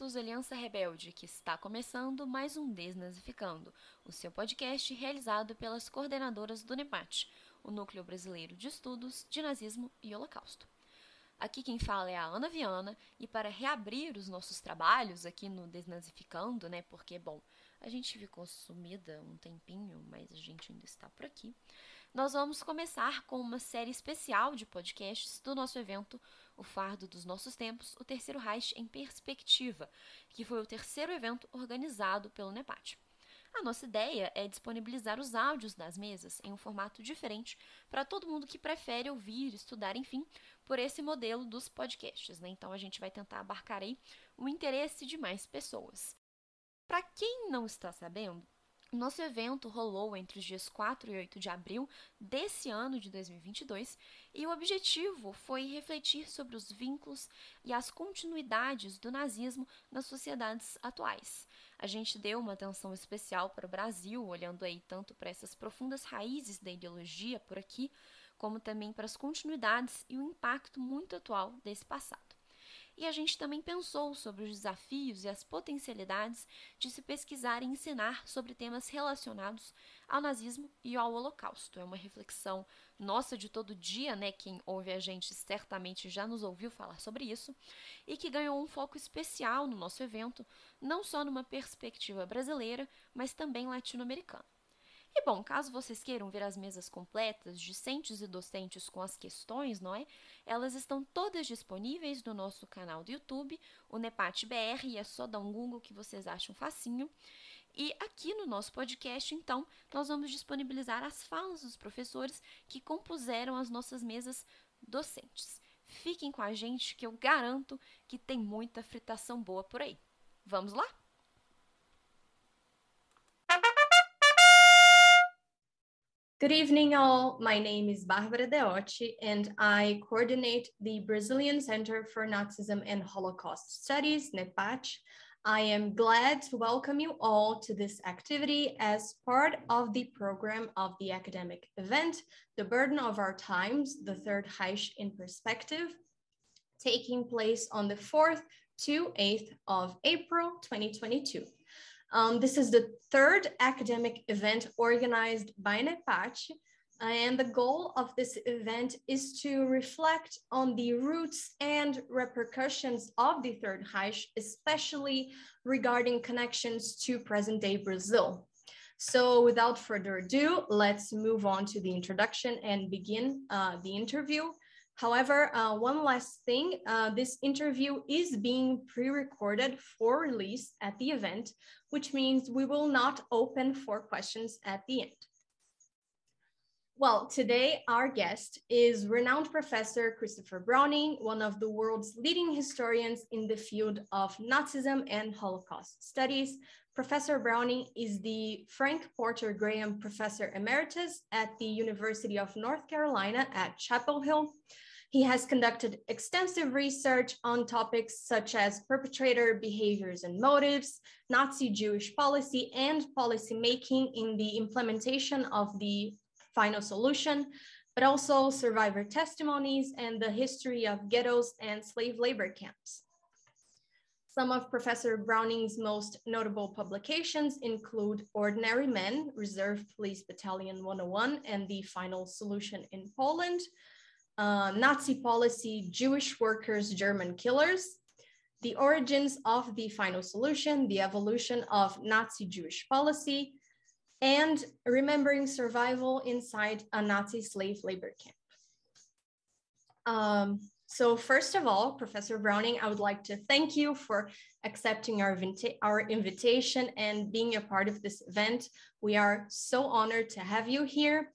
Holocaustos Aliança Rebelde, que está começando mais um Desnazificando, o seu podcast realizado pelas coordenadoras do NEPAT, o Núcleo Brasileiro de Estudos de Nazismo e Holocausto. Aqui quem fala é a Ana Viana, e para reabrir os nossos trabalhos aqui no Desnazificando, né, porque, bom, a gente ficou sumida um tempinho, mas a gente ainda está por aqui, nós vamos começar com uma série especial de podcasts do nosso evento O Fardo dos Nossos Tempos, o Terceiro Reich em Perspectiva, que foi o terceiro evento organizado pelo NEPAT. A nossa ideia é disponibilizar os áudios das mesas em um formato diferente para todo mundo que prefere ouvir, estudar, enfim, por esse modelo dos podcasts. Né? Então a gente vai tentar abarcar aí o interesse de mais pessoas. Para quem não está sabendo, nosso evento rolou entre os dias 4 e 8 de abril desse ano de 2022 e o objetivo foi refletir sobre os vínculos e as continuidades do nazismo nas sociedades atuais. A gente deu uma atenção especial para o Brasil, olhando aí tanto para essas profundas raízes da ideologia por aqui, como também para as continuidades e o impacto muito atual desse passado e a gente também pensou sobre os desafios e as potencialidades de se pesquisar e ensinar sobre temas relacionados ao nazismo e ao Holocausto. É uma reflexão nossa de todo dia, né? Quem ouve a gente certamente já nos ouviu falar sobre isso, e que ganhou um foco especial no nosso evento, não só numa perspectiva brasileira, mas também latino-americana. E bom, caso vocês queiram ver as mesas completas, discentes e docentes com as questões, não é? Elas estão todas disponíveis no nosso canal do YouTube, o Nepat BR, e é só dar um Google que vocês acham facinho. E aqui no nosso podcast, então, nós vamos disponibilizar as falas dos professores que compuseram as nossas mesas docentes. Fiquem com a gente que eu garanto que tem muita fritação boa por aí. Vamos lá? Good evening, all. My name is Barbara Deotti, and I coordinate the Brazilian Center for Nazism and Holocaust Studies, NEPACH. I am glad to welcome you all to this activity as part of the program of the academic event, The Burden of Our Times, the Third Reich in Perspective, taking place on the 4th to 8th of April 2022. Um, this is the third academic event organized by NEPACH, and the goal of this event is to reflect on the roots and repercussions of the Third Reich, especially regarding connections to present day Brazil. So without further ado, let's move on to the introduction and begin uh, the interview. However, uh, one last thing, uh, this interview is being pre-recorded for release at the event, which means we will not open for questions at the end. Well, today our guest is renowned professor Christopher Browning, one of the world's leading historians in the field of Nazism and Holocaust studies. Professor Browning is the Frank Porter Graham Professor Emeritus at the University of North Carolina at Chapel Hill. He has conducted extensive research on topics such as perpetrator behaviors and motives, Nazi Jewish policy, and policymaking in the implementation of the final solution, but also survivor testimonies and the history of ghettos and slave labor camps. Some of Professor Browning's most notable publications include Ordinary Men, Reserve Police Battalion 101, and the Final Solution in Poland, uh, Nazi policy, Jewish workers, German killers, the origins of the final solution, the evolution of Nazi Jewish policy, and remembering survival inside a Nazi slave labor camp. Um, so first of all, Professor Browning, I would like to thank you for accepting our, our invitation and being a part of this event. We are so honored to have you here.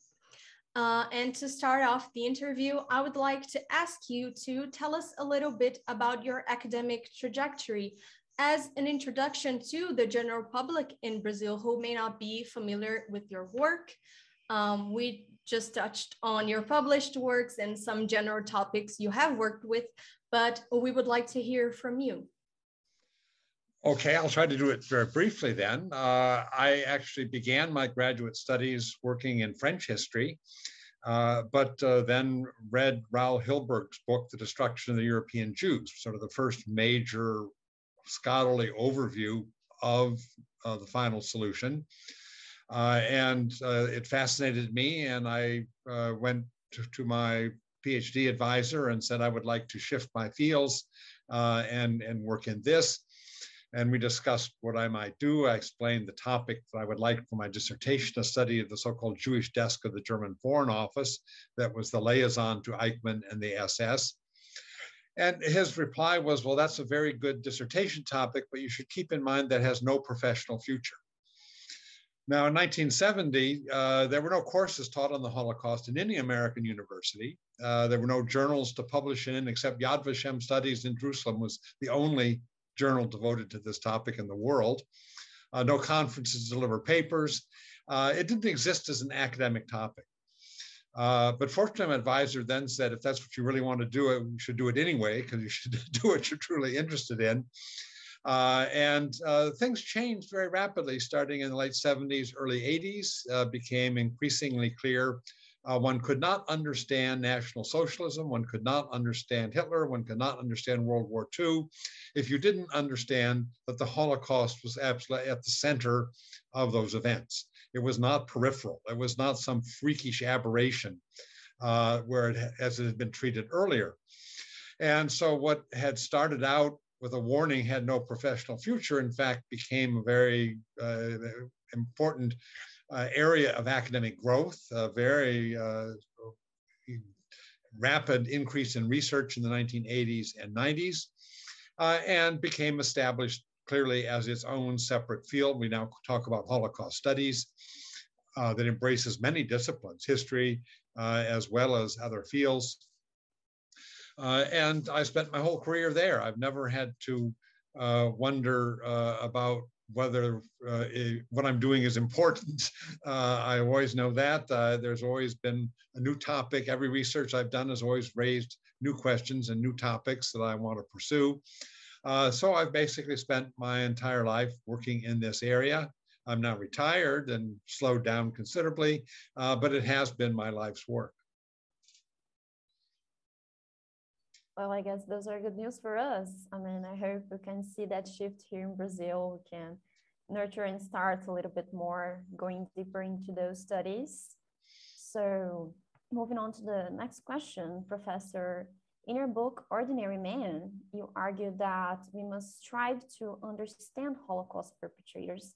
Uh, and to start off the interview, I would like to ask you to tell us a little bit about your academic trajectory as an introduction to the general public in Brazil who may not be familiar with your work. Um, we just touched on your published works and some general topics you have worked with, but we would like to hear from you. Okay, I'll try to do it very briefly then. Uh, I actually began my graduate studies working in French history, uh, but uh, then read Raoul Hilberg's book, The Destruction of the European Jews, sort of the first major scholarly overview of uh, the final solution. Uh, and uh, it fascinated me, and I went to, to, my PhD advisor and said I would like to shift my fields uh, and, and work in this. And we discussed what I might do. I explained the topic that I would like for my dissertation, a study of the so-called Jewish desk of the German Foreign Office that was the liaison to Eichmann and the SS. And his reply was, well, that's a very good dissertation topic, but you should keep in mind that has no professional future. Now, in 1970, uh, there were no courses taught on the Holocaust in any American university. Uh, there were no journals to publish in, except Yad Vashem Studies in Jerusalem was the only journal devoted to this topic in the world. Uh, no conferences deliver papers. Uh, it didn't exist as an academic topic. Uh, but my advisor then said, if that's what you really want to do, it, you should do it anyway, because you should do what you're truly interested in. Uh, and uh, things changed very rapidly starting in the late 70s, early 80s, uh, became increasingly clear. Uh, one could not understand National Socialism, one could not understand Hitler, one could not understand World War II if you didn't understand that the Holocaust was absolutely at the center of those events. It was not peripheral. It was not some freakish aberration uh, where it, as it had been treated earlier. And so what had started out with a warning had no professional future, in fact, became a very uh, important area of academic growth, a very uh, rapid increase in research in the 1980s and 90s, uh, and became established clearly as its own separate field. We now talk about Holocaust studies uh, that embraces many disciplines, history, uh, as well as other fields. Uh, and I spent my whole career there. I've never had to uh, wonder uh, about whether uh, it, what I'm doing is important. I always know that. there's always been a new topic. Every research I've done has always raised new questions and new topics that I want to pursue. Uh, so I've basically spent my entire life working in this area. I'm now retired and slowed down considerably, uh, but it has been my life's work. Well, I guess those are good news for us. I mean, I hope we can see that shift here in Brazil. We can nurture and start a little bit more, going deeper into those studies. So, moving on to the next question, Professor. In your book, Ordinary Man, you argue that we must strive to understand Holocaust perpetrators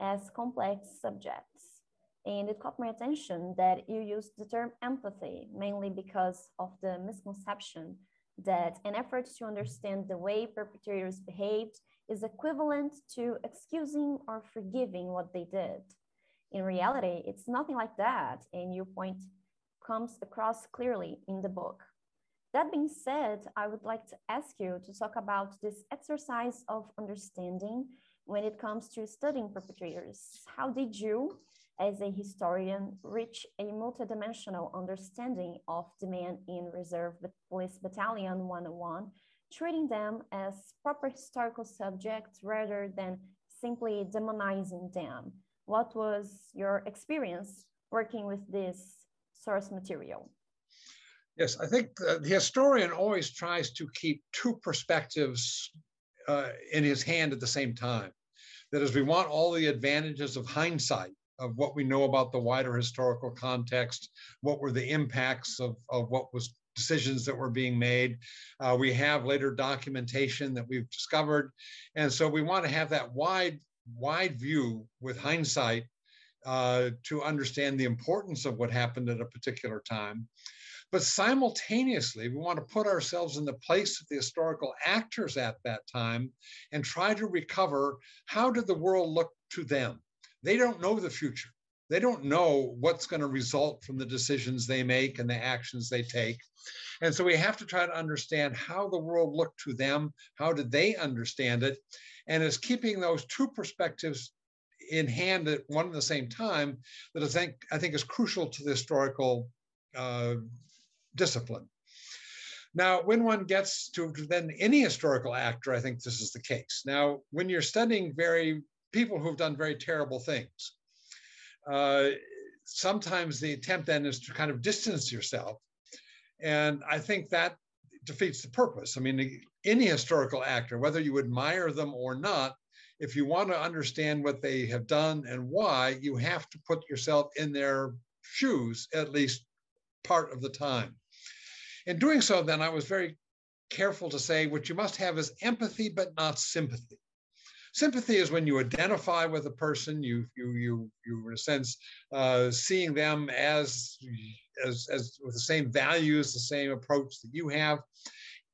as complex subjects. And it caught my attention that you used the term empathy, mainly because of the misconception that an effort to mm-hmm. understand the way perpetrators behaved is equivalent to excusing or forgiving what they did. In reality, it's nothing like that, and your point comes across clearly in the book. That being said, I would like to ask you to talk about this exercise of understanding when it comes to studying perpetrators. How did you, as a historian, reach a multidimensional understanding of men in Reserve Police Battalion 101, treating them as proper historical subjects rather than simply demonizing them? What was your experience working with this source material? Yes, I think the historian always tries to keep two perspectives uh, in his hand at the same time. That is, we want all the advantages of hindsight of what we know about the wider historical context, what were the impacts of, of what was decisions that were being made. Uh, we have later documentation that we've discovered. And so we want to have that wide, wide view with hindsight uh, to understand the importance of what happened at a particular time. But simultaneously, we want to put ourselves in the place of the historical actors at that time and try to recover how did the world look to them? They don't know the future. They don't know what's going to result from the decisions they make and the actions they take. And so we have to try to understand how the world looked to them. How did they understand it? And it's keeping those two perspectives in hand at one and the same time that I think I think is crucial to the historical uh, discipline. Now, when one gets to then any historical actor, I think this is the case. Now, when you're studying very people who've done very terrible things, uh, sometimes the attempt then is to kind of distance yourself. And I think that defeats the purpose. I mean, any historical actor, whether you admire them or not, if you want to understand what they have done and why, you have to put yourself in their shoes at least part of the time. In doing so, then I was very careful to say what you must have is empathy, but not sympathy. Sympathy is when you identify with a person, you you you you in a sense uh, seeing them as, as as with the same values, the same approach that you have.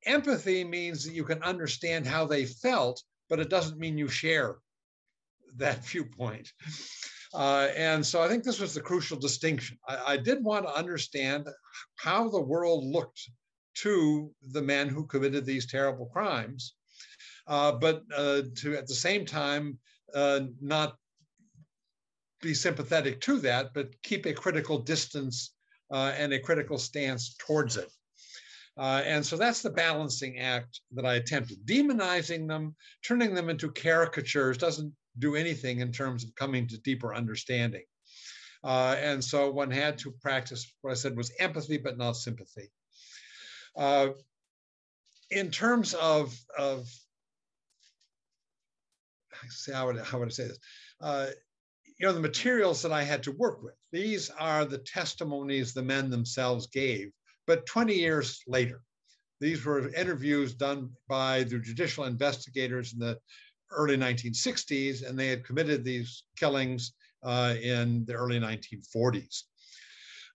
Empathy means that you can understand how they felt, but it doesn't mean you share that viewpoint. Uh, and so I think this was the crucial distinction. I, I, did want to understand how the world looked to the men who committed these terrible crimes, but uh, to at the same time uh, not be sympathetic to that, but keep a critical distance uh, and a critical stance towards it. Uh, and so that's the balancing act that I attempted. Demonizing them, turning them into caricatures doesn't do anything in terms of coming to deeper understanding. Uh, and so one had to practice what I said was empathy, but not sympathy. Uh, in terms of, of how would, how would I say this? Uh, you know, the materials that I had to work with, these are the testimonies the men themselves gave, but 20 years later. These were interviews done by the judicial investigators in the early 1960s, and they had committed these killings uh, in the early 1940s.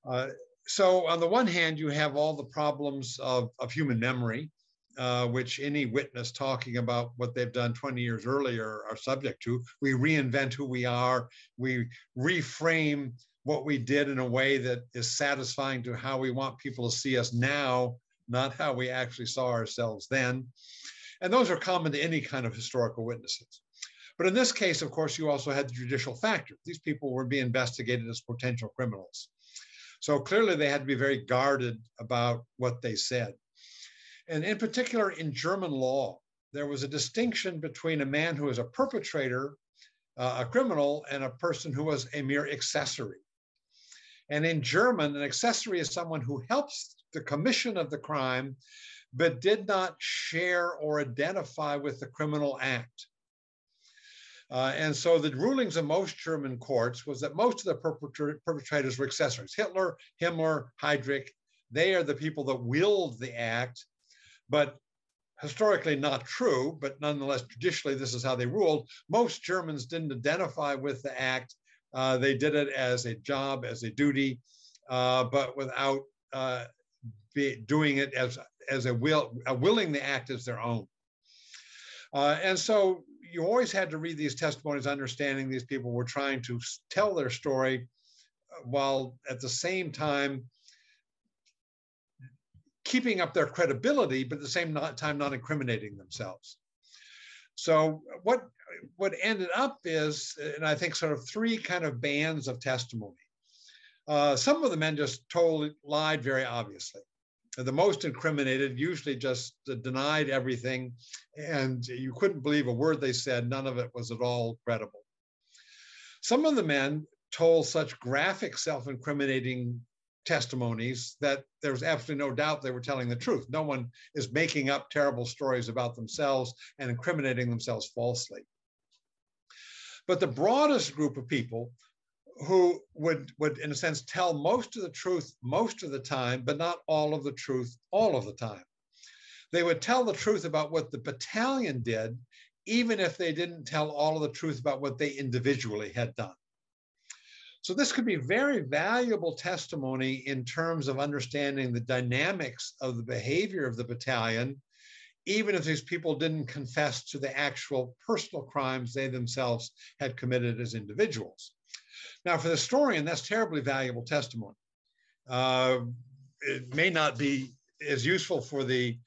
Uh, so on the one hand, you have all the problems of, of human memory, uh, which any witness talking about what they've done 20 years earlier are subject to. We reinvent who we are. We reframe what we did in a way that is satisfying to how we want people to see us now, not how we actually saw ourselves then. And those are common to any kind of historical witnesses. But in this case, of course, you also had the judicial factor. These people were being investigated as potential criminals. So clearly they had to be very guarded about what they said. And in particular, in German law, there was a distinction between a man who is a perpetrator, uh, a criminal, and a person who was a mere accessory. And in German, an accessory is someone who helps the commission of the crime, but did not share or identify with the criminal act. Uh, and so the rulings of most German courts was that most of the perpetrators were accessories. Hitler, Himmler, Heydrich, they are the people that willed the act, but historically not true, but nonetheless, traditionally, this is how they ruled. Most Germans didn't identify with the act. Uh, they did it as a job, as a duty, uh, but without uh, be doing it as as a will, a willing the act as their own. Uh, and so you always had to read these testimonies, understanding these people were trying to tell their story uh, while at the same time keeping up their credibility, but at the same time not incriminating themselves. So what what ended up is, and I think sort of three kind of bands of testimony. Uh, some of the men just totally lied very obviously the most incriminated usually just denied everything and you couldn't believe a word they said none of it was at all credible some of the men told such graphic self-incriminating testimonies that there was absolutely no doubt they were telling the truth. No one is making up terrible stories about themselves and incriminating themselves falsely. But the broadest group of people who would would in a sense tell most of the truth most of the time but not all of the truth all of the time. They would tell the truth about what the battalion did even if they didn't tell all of the truth about what they individually had done so this could be very valuable testimony in terms of understanding the dynamics of the behavior of the battalion even if these people didn't confess to the actual personal crimes they themselves had committed as individuals now, for the historian, that's terribly valuable testimony. Uh, it may not be as useful for the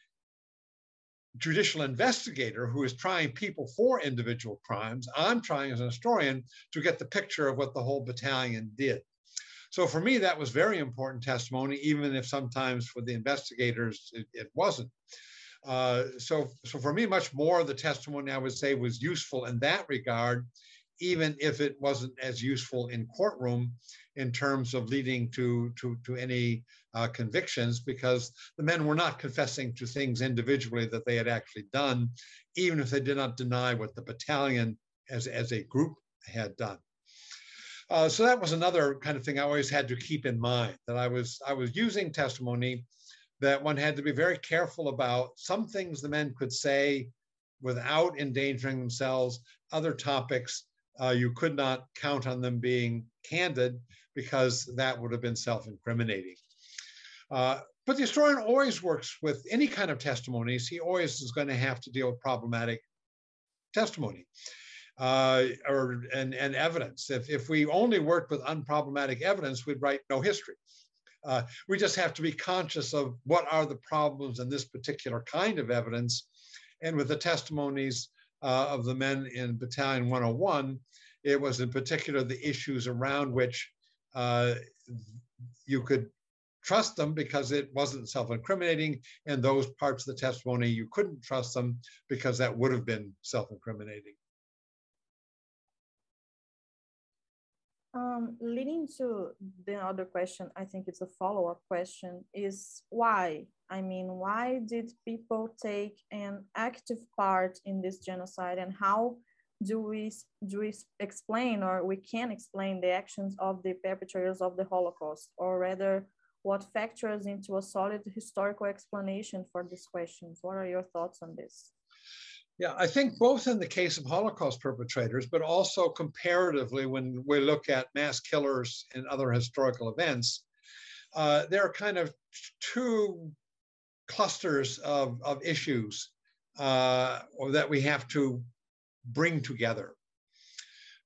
judicial investigator who is trying people for individual crimes. I'm trying as an historian to get the picture of what the whole battalion did. So for me, that was very important testimony, even if sometimes for the investigators it, it wasn't. Uh, so, so for me, much more of the testimony I would say was useful in that regard even if it wasn't as useful in courtroom in terms of leading to, to, to any uh, convictions, because the men were not confessing to things individually that they had actually done, even if they did not deny what the battalion as, as a group had done. Uh, so that was another kind of thing I always had to keep in mind that I was I was using testimony that one had to be very careful about. Some things the men could say without endangering themselves. Other topics uh, you could not count on them being candid because that would have been self-incriminating. Uh, but the historian always works with any kind of testimonies. He always is going to have to deal with problematic testimony uh, or and, and evidence. If, if we only worked with unproblematic evidence, we'd write no history. Uh, we just have to be conscious of what are the problems in this particular kind of evidence. And with the testimonies uh, of the men in Battalion 101, it was in particular the issues around which uh, you could trust them because it wasn't self-incriminating and those parts of the testimony you couldn't trust them because that would have been self-incriminating Um, leading to the other question, I think it's a follow-up question, is why? I mean, why did people take an active part in this genocide and how do we, do we explain or we can explain the actions of the perpetrators of the Holocaust or rather what factors into a solid historical explanation for these questions? What are your thoughts on this? Yeah, I think both in the case of Holocaust perpetrators, but also comparatively when we look at mass killers and other historical events, uh, there are kind of two clusters of, of issues uh, that we have to bring together.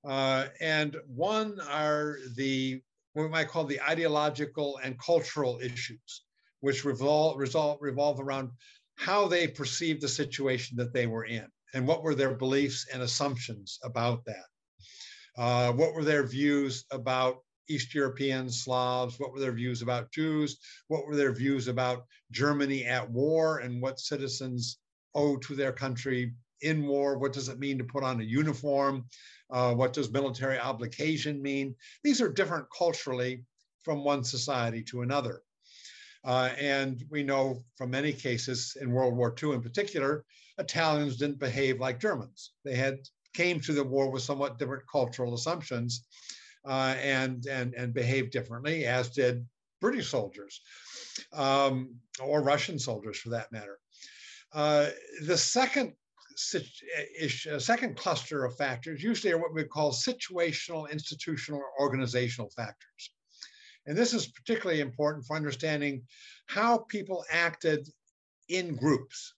Uh, and one are the what we might call the ideological and cultural issues, which revolve, resolve, revolve around how they perceived the situation that they were in and what were their beliefs and assumptions about that. Uh, what were their views about East European Slavs? What were their views about Jews? What were their views about Germany at war and what citizens owe to their country in war? What does it mean to put on a uniform? Uh, what does military obligation mean? These are different culturally from one society to another. Uh, and we know from many cases in World War II in particular, Italians didn't behave like Germans. They had came to the war with somewhat different cultural assumptions uh, and, and, and behaved differently, as did British soldiers um, or Russian soldiers for that matter. Uh, the second uh, second cluster of factors usually are what we call situational, institutional, or organizational factors. And this is particularly important for understanding how people acted in groups.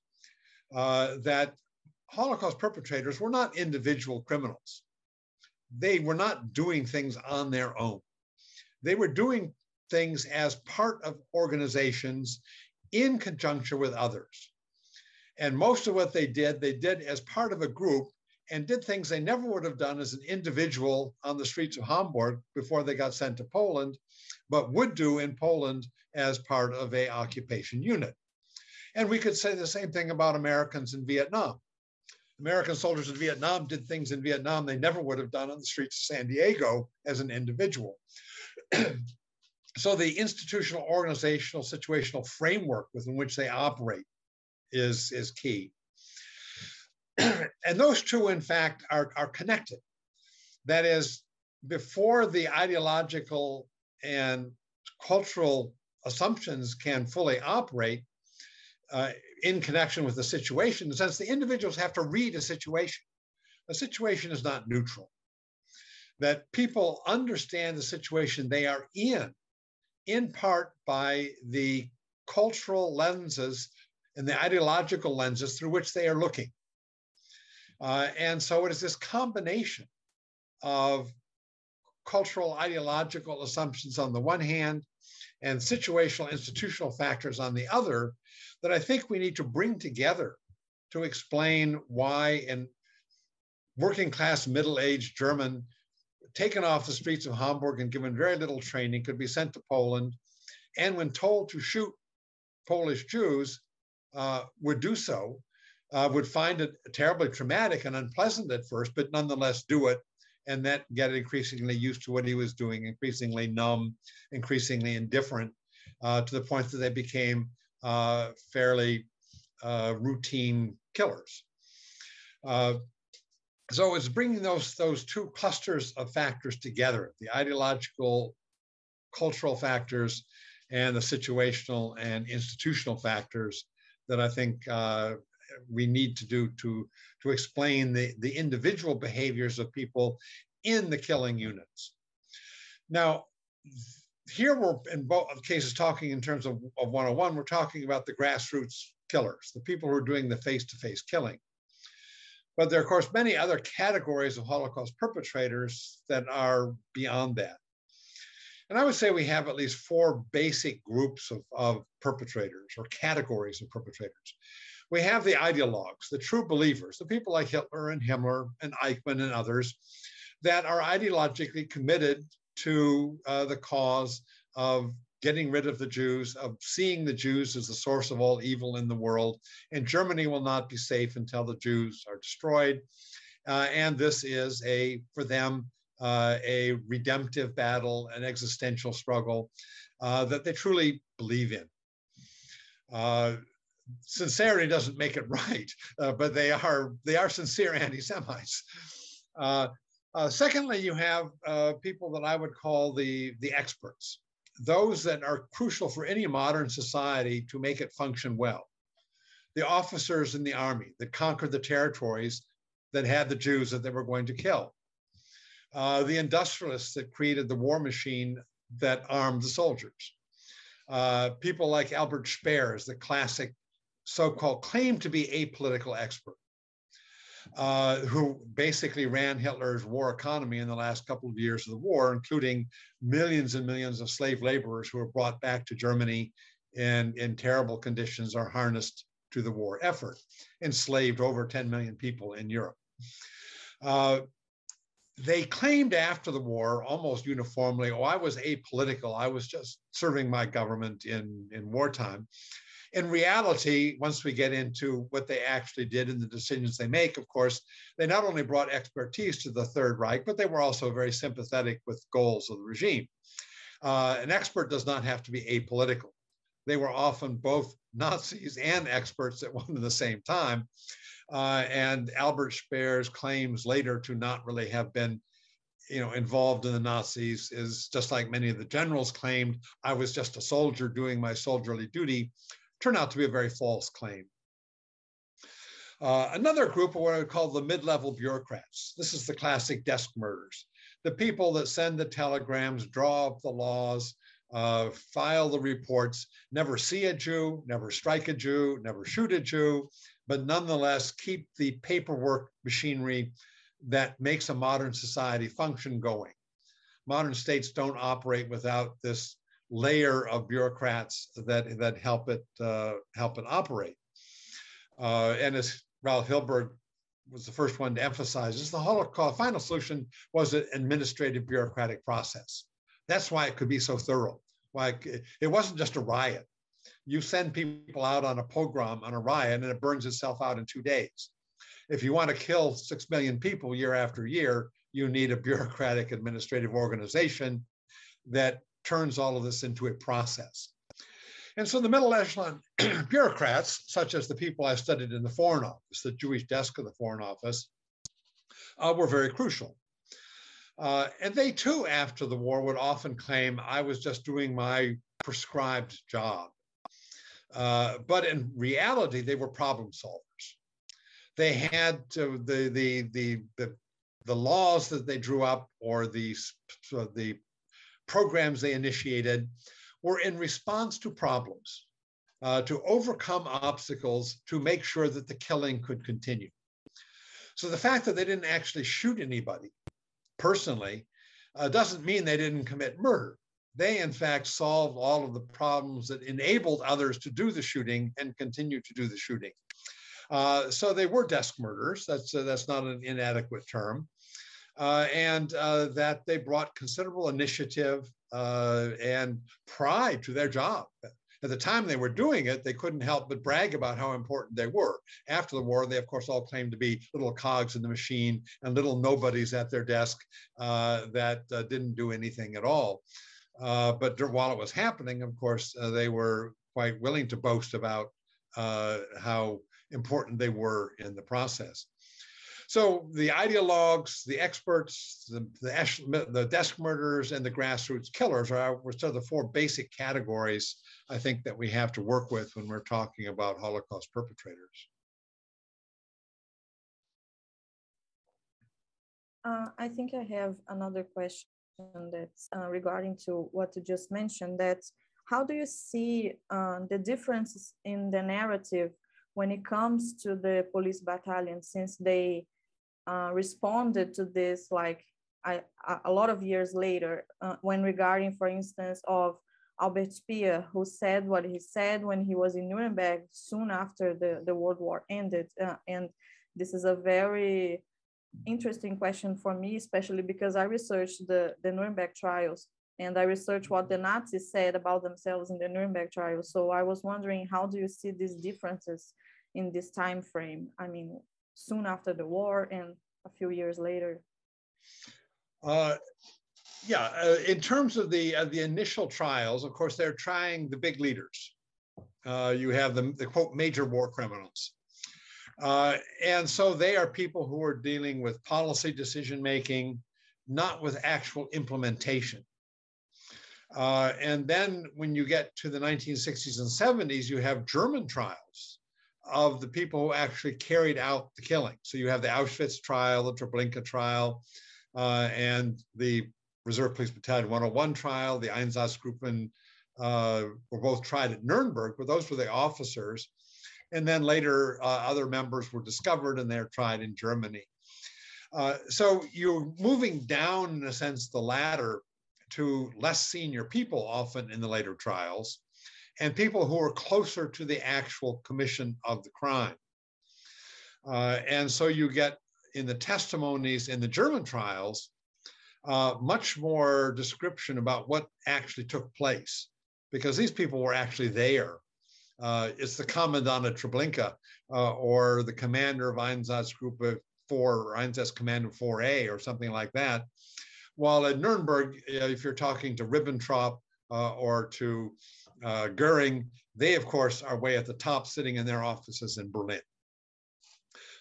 Uh, that Holocaust perpetrators were not individual criminals. They were not doing things on their own. They were doing things as part of organizations in conjunction with others. And most of what they did, they did as part of a group and did things they never would have done as an individual on the streets of Hamburg before they got sent to Poland, but would do in Poland as part of a occupation unit. And we could say the same thing about Americans in Vietnam. American soldiers in Vietnam did things in Vietnam they never would have done on the streets of San Diego as an individual. so the institutional, organizational, situational framework within which they operate is, is key. and those two, in fact, are, are connected. That is, before the ideological and cultural assumptions can fully operate, uh, in connection with the situation, in the sense the individuals have to read a situation. A situation is not neutral. That people understand the situation they are in, in part by the cultural lenses and the ideological lenses through which they are looking. Uh, and so it is this combination of cultural ideological assumptions on the one hand and situational institutional factors on the other that I think we need to bring together to explain why a working class middle aged German taken off the streets of Hamburg and given very little training could be sent to Poland and when told to shoot Polish Jews uh, would do so, uh, would find it terribly traumatic and unpleasant at first, but nonetheless do it and then get increasingly used to what he was doing, increasingly numb, increasingly indifferent, uh, to the point that they became uh, fairly uh, routine killers. Uh, so it's bringing those, those two clusters of factors together, the ideological, cultural factors, and the situational and institutional factors that I think uh, we need to do to, to explain the, the individual behaviors of people in the killing units. Now, here we're in both cases talking in terms of, of 101, we're talking about the grassroots killers, the people who are doing the face-to-face killing. But there are, of course, many other categories of Holocaust perpetrators that are beyond that. And I would say we have at least four basic groups of, of perpetrators or categories of perpetrators. We have the ideologues, the true believers, the people like Hitler and Himmler and Eichmann and others that are ideologically committed to uh, the cause of getting rid of the Jews, of seeing the Jews as the source of all evil in the world. And Germany will not be safe until the Jews are destroyed. Uh, and this is a, for them, uh, a redemptive battle, an existential struggle uh, that they truly believe in. Uh, sincerity doesn't make it right, uh, but they are they are sincere anti-Semites. Uh, uh, secondly, you have people that I would call the the experts, those that are crucial for any modern society to make it function well. The officers in the army that conquered the territories that had the Jews that they were going to kill uh, the industrialists that created the war machine that armed the soldiers. Uh, people like Albert Speer, the classic so-called claim to be apolitical expert, uh, who basically ran Hitler's war economy in the last couple of years of the war, including millions and millions of slave laborers who were brought back to Germany and in terrible conditions are harnessed to the war effort, enslaved over 10 million people in Europe. Uh, they claimed after the war almost uniformly, oh, I was apolitical. I was just serving my government in, in wartime. In reality, once we get into what they actually did and the decisions they make, of course, they not only brought expertise to the Third Reich, but they were also very sympathetic with goals of the regime. Uh, an expert does not have to be apolitical. They were often both Nazis and experts at one and the same time. Uh, and Albert Speer's claims later to not really have been you know, involved in the Nazis is just like many of the generals claimed, I was just a soldier doing my soldierly duty, turned out to be a very false claim. Uh, another group are what I would call the mid-level bureaucrats. This is the classic desk murders. The people that send the telegrams, draw up the laws, uh, file the reports, never see a Jew, never strike a Jew, never shoot a Jew, but nonetheless keep the paperwork machinery that makes a modern society function going. Modern states don't operate without this layer of bureaucrats that, that help it uh, help it operate. Uh, and as Raoul Hilberg was the first one to emphasize, is the Holocaust final solution was an administrative bureaucratic process. That's why it could be so thorough. Why it wasn't just a riot you send people out on a pogrom, on a riot, and it burns itself out in two days. If you want to kill six million people year after year, you need a bureaucratic administrative organization that turns all of this into a process. And so the middle echelon bureaucrats, such as the people I studied in the Foreign Office, the Jewish desk of the Foreign Office, uh, were very crucial. Uh, and they too, after the war, would often claim I was just doing my prescribed job. Uh, but in reality, they were problem solvers. They had the, the, the, the, the laws that they drew up or the, the programs they initiated were in response to problems, uh, to overcome obstacles, to make sure that the killing could continue. So the fact that they didn't actually shoot anybody personally uh, doesn't mean they didn't commit murder they in fact solved all of the problems that enabled others to do the shooting and continue to do the shooting. Uh, so they were desk murderers. That's uh, that's not an inadequate term, and uh, that they brought considerable initiative uh, and pride to their job. At the time they were doing it, they couldn't help but brag about how important they were. After the war, they of course all claimed to be little cogs in the machine and little nobodies at their desk uh, that uh, didn't do anything at all. Uh, but while it was happening, of course, uh, they were quite willing to boast about uh, how important they were in the process. So the ideologues, the experts, the, the, the, desk murderers, and the grassroots killers are sort of the four basic categories I think that we have to work with when we're talking about Holocaust perpetrators. Uh, I think I have another question that's uh, regarding to what you just mentioned. That how do you see uh, the differences in the narrative when it comes to the police battalion, since they uh, responded to this like I, a lot of years later uh, when regarding, for instance, of Albert Speer, who said what he said when he was in Nuremberg soon after the, the World War ended. Uh, and this is a very interesting question for me, especially because I researched the, the Nuremberg trials and I researched what the Nazis said about themselves in the Nuremberg trials. So I was wondering, how do you see these differences in this time frame? I mean, soon after the war and a few years later? Uh, yeah, uh, in terms of the uh, the initial trials, of course, they're trying the big leaders. Uh, you have the, the quote major war criminals, uh, and so they are people who are dealing with policy decision making, not with actual implementation. Uh, and then when you get to the 1960s and 70s, you have German trials of the people who actually carried out the killing. So you have the Auschwitz trial, the Treblinka trial, uh, and the Reserve Police Battalion 101 trial, the Einsatzgruppen uh, were both tried at Nuremberg, but those were the officers. And then later, uh, other members were discovered and they're tried in Germany. Uh, so you're moving down, in a sense, the ladder to less senior people often in the later trials and people who are closer to the actual commission of the crime. Uh, and so you get in the testimonies in the German trials, uh, much more description about what actually took place, because these people were actually there. Uh, it's the commandant of Treblinka uh, or the commander of Einsatzgruppe 4 or Einsatzkommando 4A or something like that. While at Nuremberg, if you're talking to Ribbentrop uh, or to uh, Goering, they, of course, are way at the top, sitting in their offices in Berlin.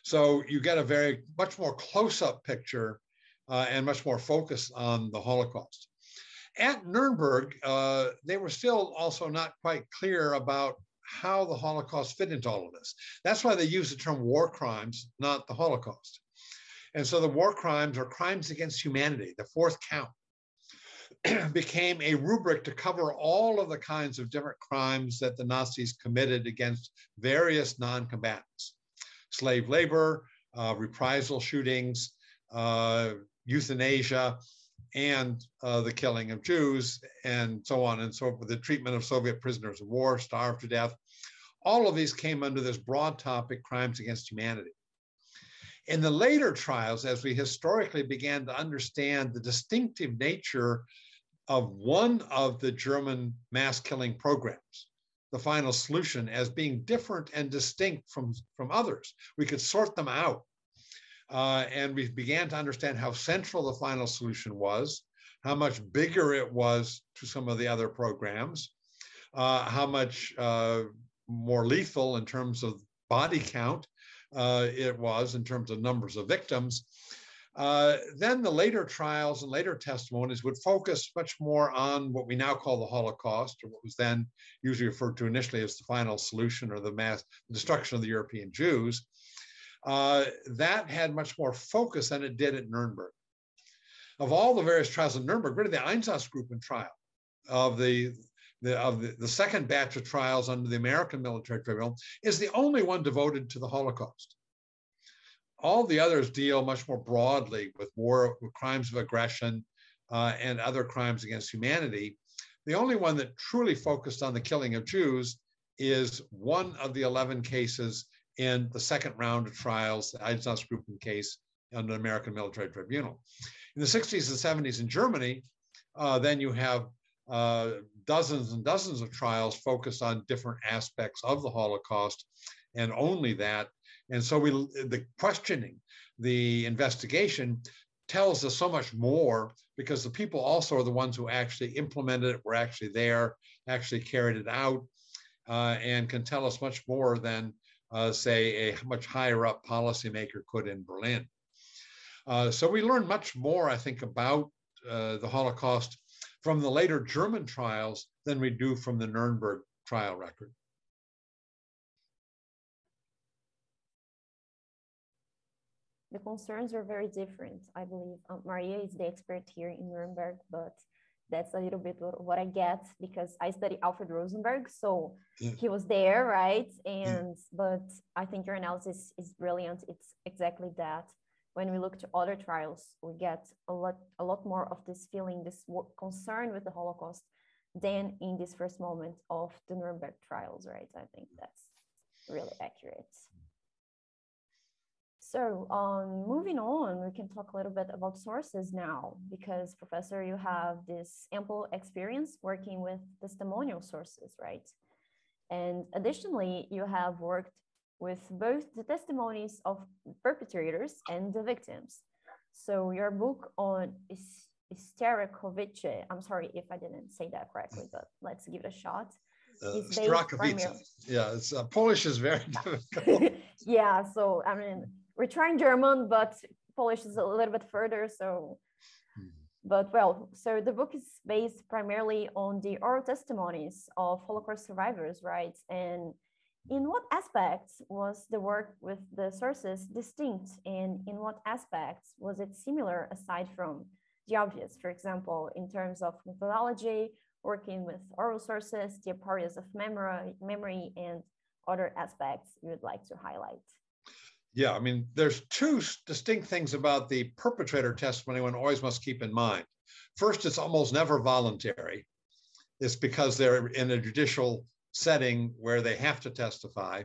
So you get a very much more close-up picture uh, and much more focus on the Holocaust. At Nuremberg, uh, they were still also not quite clear about how the Holocaust fit into all of this. That's why they use the term war crimes, not the Holocaust. And so the war crimes are crimes against humanity, the fourth count. became a rubric to cover all of the kinds of different crimes that the Nazis committed against various non combatants slave labor, uh, reprisal shootings, uh, euthanasia, and uh, the killing of Jews, and so on and so forth, the treatment of Soviet prisoners of war, starved to death. All of these came under this broad topic crimes against humanity. In the later trials, as we historically began to understand the distinctive nature of one of the German mass killing programs, the final solution, as being different and distinct from, from others. We could sort them out. Uh, and we began to understand how central the final solution was, how much bigger it was to some of the other programs, uh, how much uh, more lethal in terms of body count uh, it was in terms of numbers of victims. Uh, then the later trials and later testimonies would focus much more on what we now call the Holocaust, or what was then usually referred to initially as the final solution or the mass destruction of the European Jews. Uh, that had much more focus than it did at Nuremberg. Of all the various trials in Nuremberg, really the Einsatzgruppen trial of the, the of the, the second batch of trials under the American military tribunal is the only one devoted to the Holocaust all the others deal much more broadly with war, with crimes of aggression, uh, and other crimes against humanity. The only one that truly focused on the killing of Jews is one of the 11 cases in the second round of trials, the Einsatzgruppen case under the American Military Tribunal. In the 60s and 70s in Germany, uh, then you have uh, dozens and dozens of trials focused on different aspects of the Holocaust and only that. And so we, the questioning, the investigation tells us so much more because the people also are the ones who actually implemented it, were actually there, actually carried it out, uh, and can tell us much more than, uh, say, a much higher up policymaker could in Berlin. Uh, so we learn much more, I think, about uh, the Holocaust from the later German trials than we do from the Nuremberg trial record. The concerns are very different, I believe. Um, Maria is the expert here in Nuremberg, but that's a little bit what I get because I study Alfred Rosenberg, so yeah. he was there, right? And yeah. but I think your analysis is brilliant. It's exactly that when we look to other trials, we get a lot, a lot more of this feeling, this concern with the Holocaust than in this first moment of the Nuremberg trials, right? I think that's really accurate. So um, moving on, we can talk a little bit about sources now, because Professor, you have this ample experience working with testimonial sources, right? And additionally, you have worked with both the testimonies of perpetrators and the victims. So your book on Isterakovice, I'm sorry if I didn't say that correctly, but let's give it a shot. Uh, yeah, it's uh, Polish is very difficult. yeah, so I mean, we're trying German, but Polish is a little bit further. So, hmm. but well, so the book is based primarily on the oral testimonies of Holocaust survivors, right? And in what aspects was the work with the sources distinct and in what aspects was it similar aside from the obvious, for example, in terms of methodology, working with oral sources, the areas of memory, memory and other aspects you would like to highlight? Yeah, I mean, there's two distinct things about the perpetrator testimony one always must keep in mind. First, it's almost never voluntary. It's because they're in a judicial setting where they have to testify.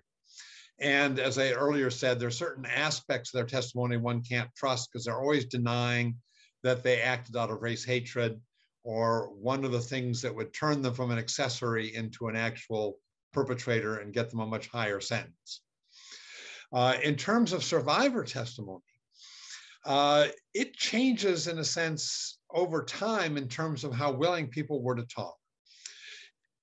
And as I earlier said, there are certain aspects of their testimony one can't trust because they're always denying that they acted out of race hatred or one of the things that would turn them from an accessory into an actual perpetrator and get them a much higher sentence. Uh, in terms of survivor testimony, uh, it changes in a sense over time in terms of how willing people were to talk.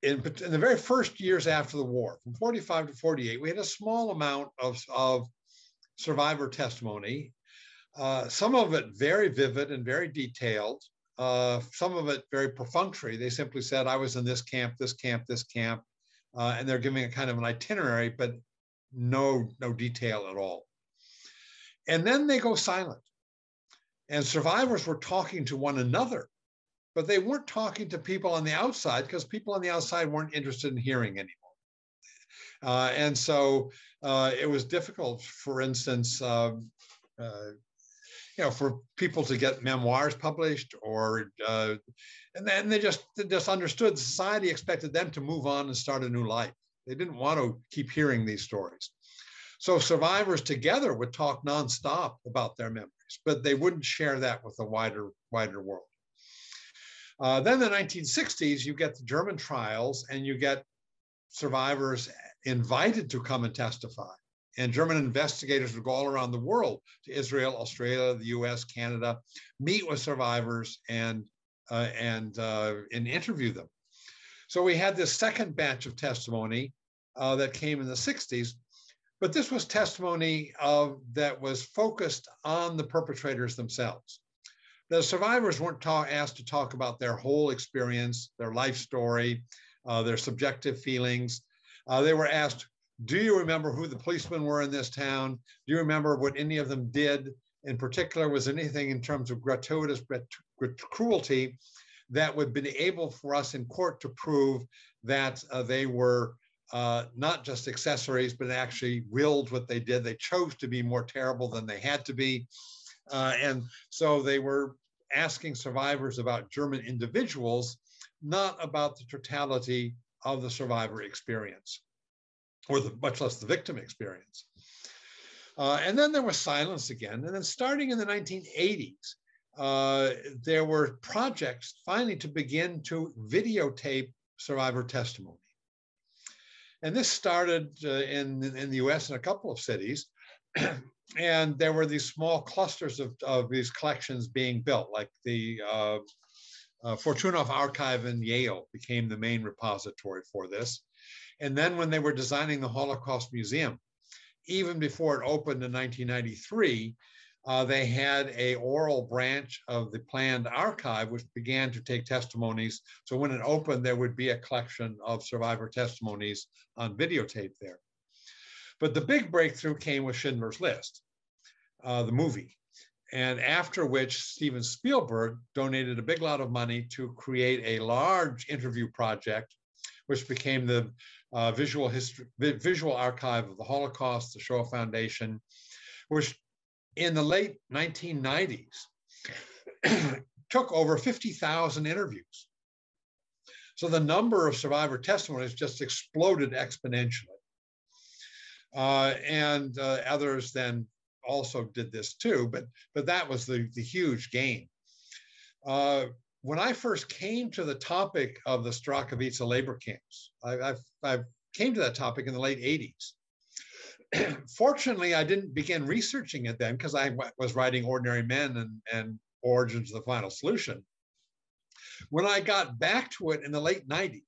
In, in, the very first years after the war, from 45 to 48, we had a small amount of, of survivor testimony, uh, some of it very vivid and very detailed, uh, some of it very perfunctory. They simply said, I was in this camp, this camp, this camp, uh, and they're giving a kind of an itinerary, but no, no detail at all. And then they go silent. And survivors were talking to one another but they weren't talking to people on the outside because people on the outside weren't interested in hearing anymore. Uh, and so uh, it was difficult, for instance, um, uh, you know, for people to get memoirs published, or uh, and then they just they just understood society expected them to move on and start a new life. They didn't want to keep hearing these stories. So survivors together would talk nonstop about their memories, but they wouldn't share that with the wider wider world. Uh, then the 1960s, you get the German trials and you get survivors invited to come and testify. And German investigators would go all around the world to Israel, Australia, the US, Canada, meet with survivors and, uh, and, uh, and interview them. So we had this second batch of testimony uh, that came in the 60s, but this was testimony of, that was focused on the perpetrators themselves the survivors weren't ta- asked to talk about their whole experience, their life story, uh, their subjective feelings. Uh, they were asked, Do you remember who the policemen were in this town? Do you remember what any of them did? In particular, was anything in terms of gratuitous cruelty that would have been able for us in court to prove that uh, they were uh, not just accessories, but actually willed what they did. They chose to be more terrible than they had to be. Uh, and so they were asking survivors about German individuals, not about the totality of the survivor experience, or the, much less the victim experience. Uh, and then there was silence again. And then starting in the 1980s, uh, there were projects finally to begin to videotape survivor testimony. And this started uh, in, in the US in a couple of cities. and there were these small clusters of, of these collections being built, like the uh, uh, Fortunoff Archive in Yale became the main repository for this. And then when they were designing the Holocaust Museum, even before it opened in 1993, uh, they had a oral branch of the planned archive, which began to take testimonies. So when it opened, there would be a collection of survivor testimonies on videotape there. But the big breakthrough came with Schindler's List, uh, the movie. And after which Steven Spielberg donated a big lot of money to create a large interview project, which became the uh, visual history, visual archive of the Holocaust, the Shoah Foundation, which in the late 1990s took over 50,000 interviews. So the number of survivor testimonies just exploded exponentially. Uh, and uh, others then also did this too, but, but that was the, the huge gain. Uh, when I first came to the topic of the Starachowice labor camps, I, I, I came to that topic in the late 80s. fortunately, I didn't begin researching it then because I was writing Ordinary Men and, and Origins of the Final Solution. When I got back to it in the late 90s,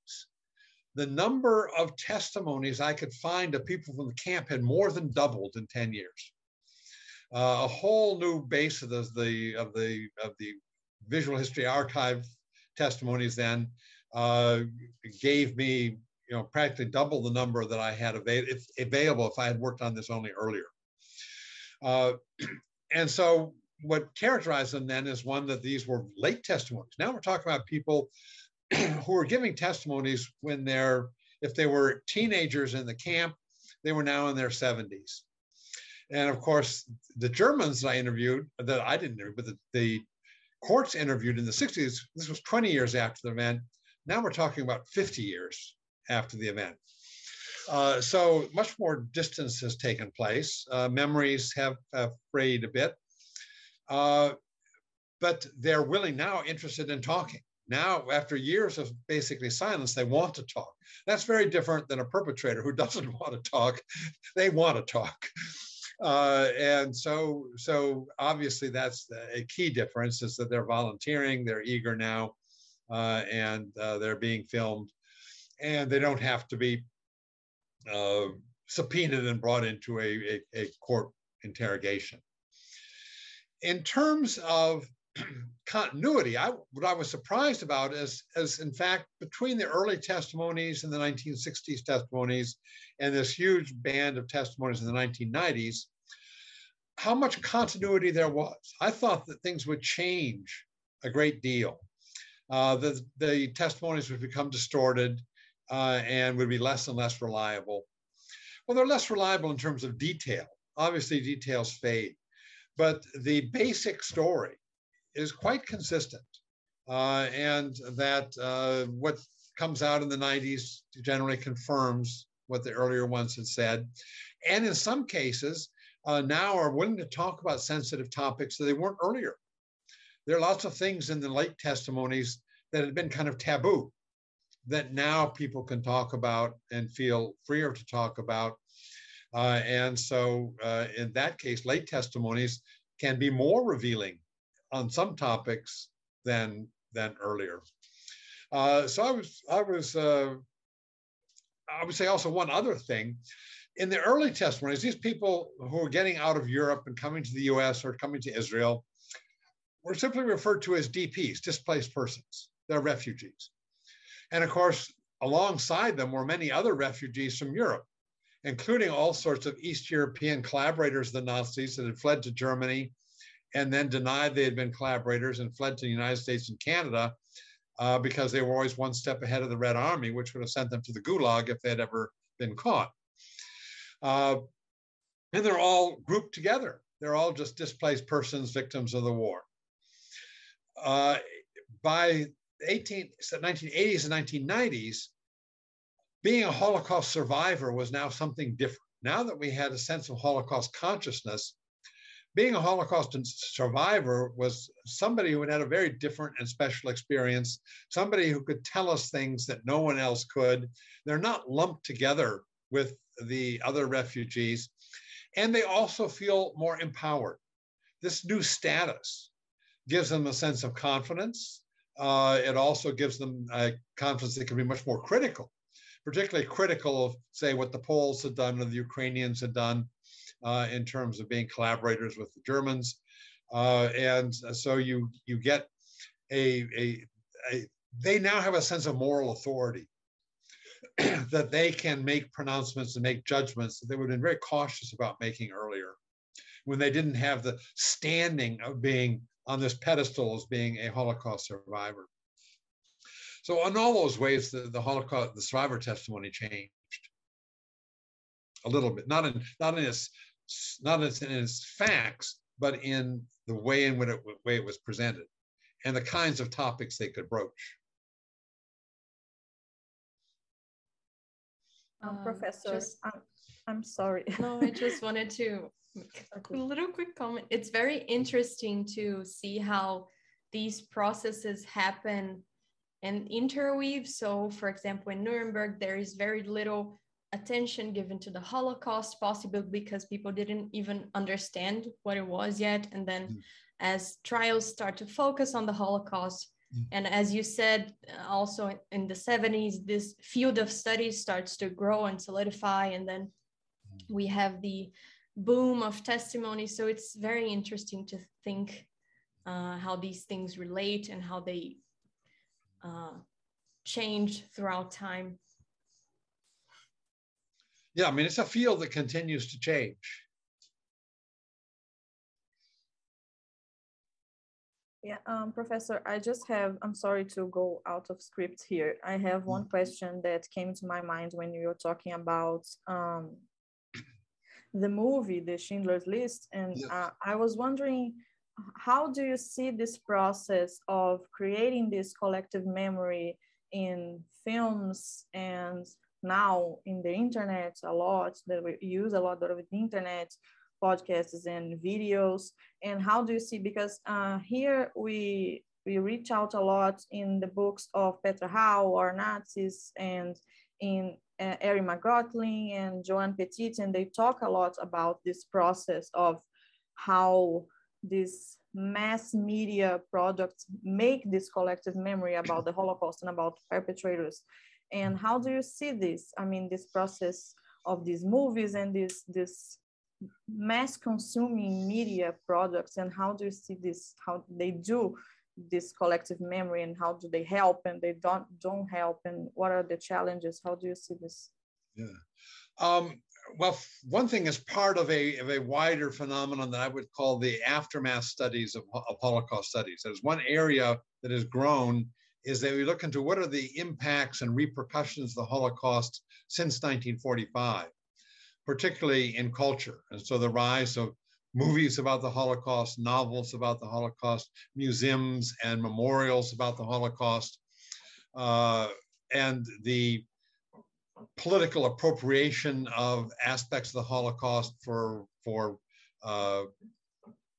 the number of testimonies I could find of people from the camp had more than doubled in 10 years. Uh, a whole new base of the, of the of the visual history archive testimonies then uh, gave me you know, practically double the number that I had avail- if, available if I had worked on this only earlier. Uh, and so what characterized them then is one that these were late testimonies. Now we're talking about people who are giving testimonies when they're, if they were teenagers in the camp, they were now in their 70s. And of course, the Germans that I interviewed, that I didn't interview, but the, the courts interviewed in the 60s, this was 20 years after the event. Now we're talking about 50 years after the event. Uh, so much more distance has taken place. Uh, memories have, have, frayed a bit, uh, but they're willing now interested in talking. Now, after years of basically silence, they want to talk. That's very different than a perpetrator who doesn't want to talk. They want to talk. Uh, and so, so obviously that's a key difference is that they're volunteering, they're eager now, uh, and uh, they're being filmed and they don't have to be uh, subpoenaed and brought into a, a, a court interrogation. In terms of continuity, I, what I was surprised about is, is, in fact, between the early testimonies in the 1960s testimonies and this huge band of testimonies in the 1990s, how much continuity there was. I thought that things would change a great deal. Uh, the, the testimonies would become distorted uh, and would be less and less reliable. Well, they're less reliable in terms of detail. Obviously, details fade, but the basic story is quite consistent. Uh, and that uh, what comes out in the 90s generally confirms what the earlier ones had said. And in some cases, uh, now are willing to talk about sensitive topics that they weren't earlier. There are lots of things in the late testimonies that had been kind of taboo that now people can talk about and feel freer to talk about. Uh, and so, uh, in that case, late testimonies can be more revealing on some topics than than earlier. Uh, so I was I was uh, I would say also one other thing. In the early testimonies, these people who are getting out of Europe and coming to the U.S. or coming to Israel were simply referred to as DPs, displaced persons. They're refugees. And of course, alongside them were many other refugees from Europe, including all sorts of East European collaborators of the Nazis that had fled to Germany and then denied they had been collaborators and fled to the United States and Canada uh, because they were always one step ahead of the Red Army, which would have sent them to the Gulag if they had ever been caught. Uh, and they're all grouped together. They're all just displaced persons, victims of the war. Uh, by 18, 1980s and 1990s, being a Holocaust survivor was now something different. Now that we had a sense of Holocaust consciousness, being a Holocaust survivor was somebody who had had a very different and special experience, somebody who could tell us things that no one else could. They're not lumped together with the other refugees. And they also feel more empowered. This new status gives them a sense of confidence. Uh, it also gives them a confidence that can be much more critical, particularly critical of, say, what the Poles had done or the Ukrainians had done uh, in terms of being collaborators with the Germans. Uh, and so you you get a, a, a they now have a sense of moral authority that they can make pronouncements and make judgments that they would have been very cautious about making earlier when they didn't have the standing of being on this pedestal as being a Holocaust survivor. So in all those ways, the, the Holocaust, the survivor testimony changed a little bit, not in not in its not in its facts, but in the way in which it, way it was presented, and the kinds of topics they could broach. Um, Professor, just, I'm, I'm sorry. no, I just wanted to a little quick comment. It's very interesting to see how these processes happen and interweave. So, for example, in Nuremberg, there is very little attention given to the Holocaust, possibly because people didn't even understand what it was yet. And then, mm. as trials start to focus on the Holocaust, mm. and as you said, also in the 70s, this field of study starts to grow and solidify. And then. We have the boom of testimony. So it's very interesting to think uh, how these things relate and how they uh, change throughout time. Yeah, I mean, it's a field that continues to change. Yeah, um, Professor, I just have, I'm sorry to go out of script here. I have one mm-hmm. question that came to my mind when you were talking about um, the movie, The Schindler's List, and yes. uh, I was wondering, how do you see this process of creating this collective memory in films and now in the internet a lot that we use a lot of the internet podcasts and videos and how do you see because uh, here we we reach out a lot in the books of Petra Hau or Nazis and in uh, Eri McGottling and Joan Petit, and they talk a lot about this process of how these mass media products make this collective memory about the Holocaust and about perpetrators. And how do you see this? I mean, this process of these movies and this this mass consuming media products, and how do you see this? How they do this collective memory and how do they help and they don't don't help and what are the challenges? How do you see this? Yeah. Um, well one thing is part of a, of a wider phenomenon that i would call the aftermath studies of, of holocaust studies. There's one area that has grown is that we look into what are the impacts and repercussions of the holocaust since 1945 particularly in culture. And so the rise of movies about the Holocaust, novels about the Holocaust, museums and memorials about the Holocaust, uh, and the political appropriation of aspects of the Holocaust for, for uh,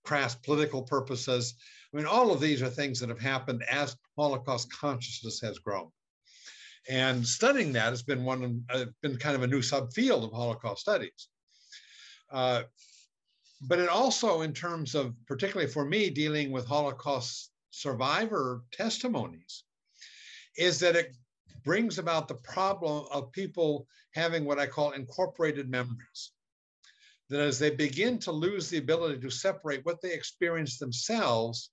crass political purposes. I mean, all of these are things that have happened as Holocaust consciousness has grown. And studying that has been one, uh, been kind of a new subfield of Holocaust studies. Uh, but it also, in terms of particularly for me dealing with Holocaust survivor testimonies, is that it brings about the problem of people having what I call incorporated memories. That as they begin to lose the ability to separate what they experience themselves